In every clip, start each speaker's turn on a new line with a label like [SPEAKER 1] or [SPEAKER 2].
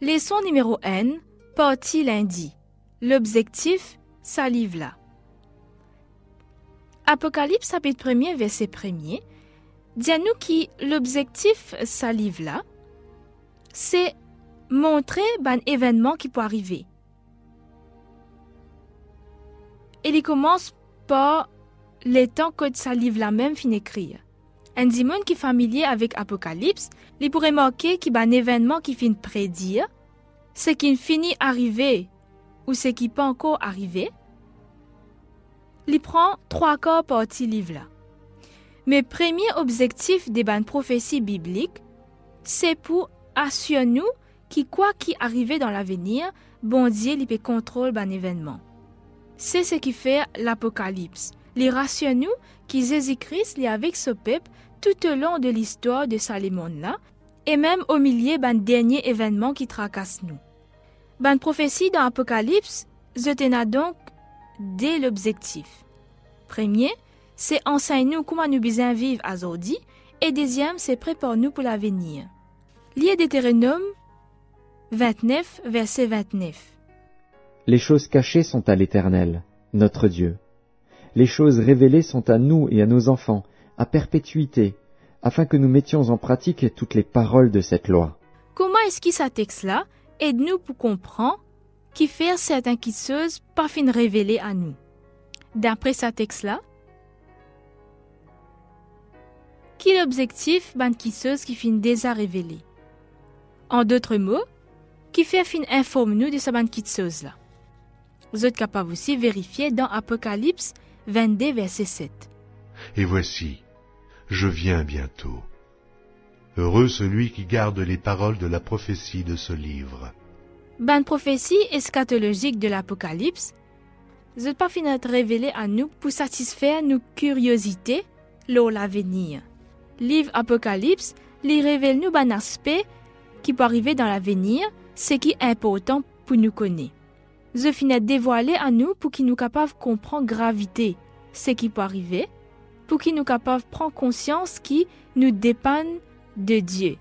[SPEAKER 1] Leçon numéro N, partie lundi. L'objectif, ça livre là. Apocalypse chapitre 1 verset 1er, dit à nous que l'objectif, ça livre là, c'est montrer un événement qui peut arriver. Et il commence par les temps que ça livre là même fin écrire. Un dimon qui est familier avec Apocalypse, il pourrait marquer qu'il y a un événement qui finit prédire, ce qui finit arriver ou ce qui peut encore arriver. Il prend trois quarts partie livre là. Mais premier objectif des bonnes prophéties bibliques, c'est pour assurer nous que quoi qui arrive dans l'avenir, bon Dieu peut contrôler un événement. C'est ce qui fait l'Apocalypse. Les rassure nous que Jésus-Christ est avec ce peuple tout au long de l'histoire de Salomon-là, et même au milieu d'un dernier événement qui tracasse nous. Ban prophétie dans Apocalypse, je tenais donc dès l'objectif. Premier, c'est enseigne nous comment nous bien vivre à aujourd'hui, et deuxième, c'est prépare nous pour l'avenir. Lié Deutéronome 29, verset 29.
[SPEAKER 2] Les choses cachées sont à l'Éternel, notre Dieu. Les choses révélées sont à nous et à nos enfants, à perpétuité, afin que nous mettions en pratique toutes les paroles de cette loi.
[SPEAKER 1] Comment est-ce que ce texte-là aide-nous pour comprendre qui fait certaines quisseuses pas fin révélées à nous? D'après ce texte-là, qui est l'objectif d'une quisseuse qui fin déjà révélée? En d'autres mots, qui fait fin informe nous de cette quisseuse-là? Vous êtes capable aussi vérifier dans Apocalypse 22, verset 7.
[SPEAKER 3] Et voici, je viens bientôt. Heureux celui qui garde les paroles de la prophétie de ce livre.
[SPEAKER 1] Ben prophétie eschatologique de l'Apocalypse, pas finir révélé à nous pour satisfaire nos curiosités lors l'avenir. Livre Apocalypse, lui révèle nous un aspect qui peut arriver dans l'avenir, ce qui est important pour nous connaître. Je finis dévoiler à nous pour qu'il nous capable de comprendre gravité, ce qui peut arriver, pour qu'il nous capable de prendre conscience qui nous dépend de Dieu.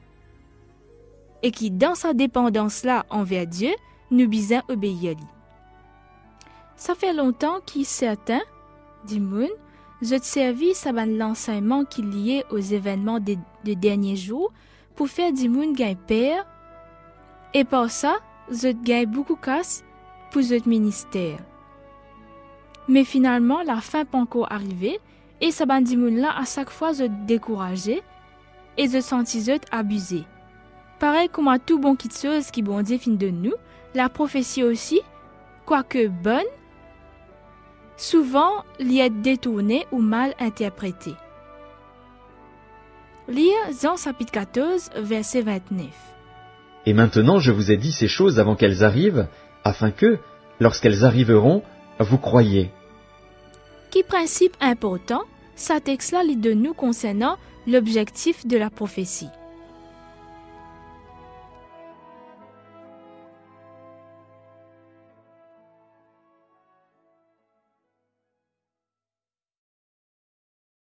[SPEAKER 1] Et qui, dans sa dépendance-là envers Dieu, nous bisons obéir à lui. Ça fait longtemps qu'il certains, dit Moon, je te servis ça l'enseignement qui est lié aux événements des, des derniers jours pour faire du monde gain père. Et par ça, je gagne beaucoup casse pour notre ministère. Mais finalement, la fin pas encore arrivée et ce bandimoun-là, à chaque fois, je découragé et je sentis abusé. Pareil comme à tout bon quitteuse qui bon fin de nous, la prophétie aussi, quoique bonne, souvent l'y est détournée ou mal interprétée. Lire Jean chapitre 14, verset 29.
[SPEAKER 2] Et maintenant je vous ai dit ces choses avant qu'elles arrivent, afin que, lorsqu'elles arriveront, vous croyez.
[SPEAKER 1] Principe important, ça texte-là lit de nous concernant l'objectif de la prophétie.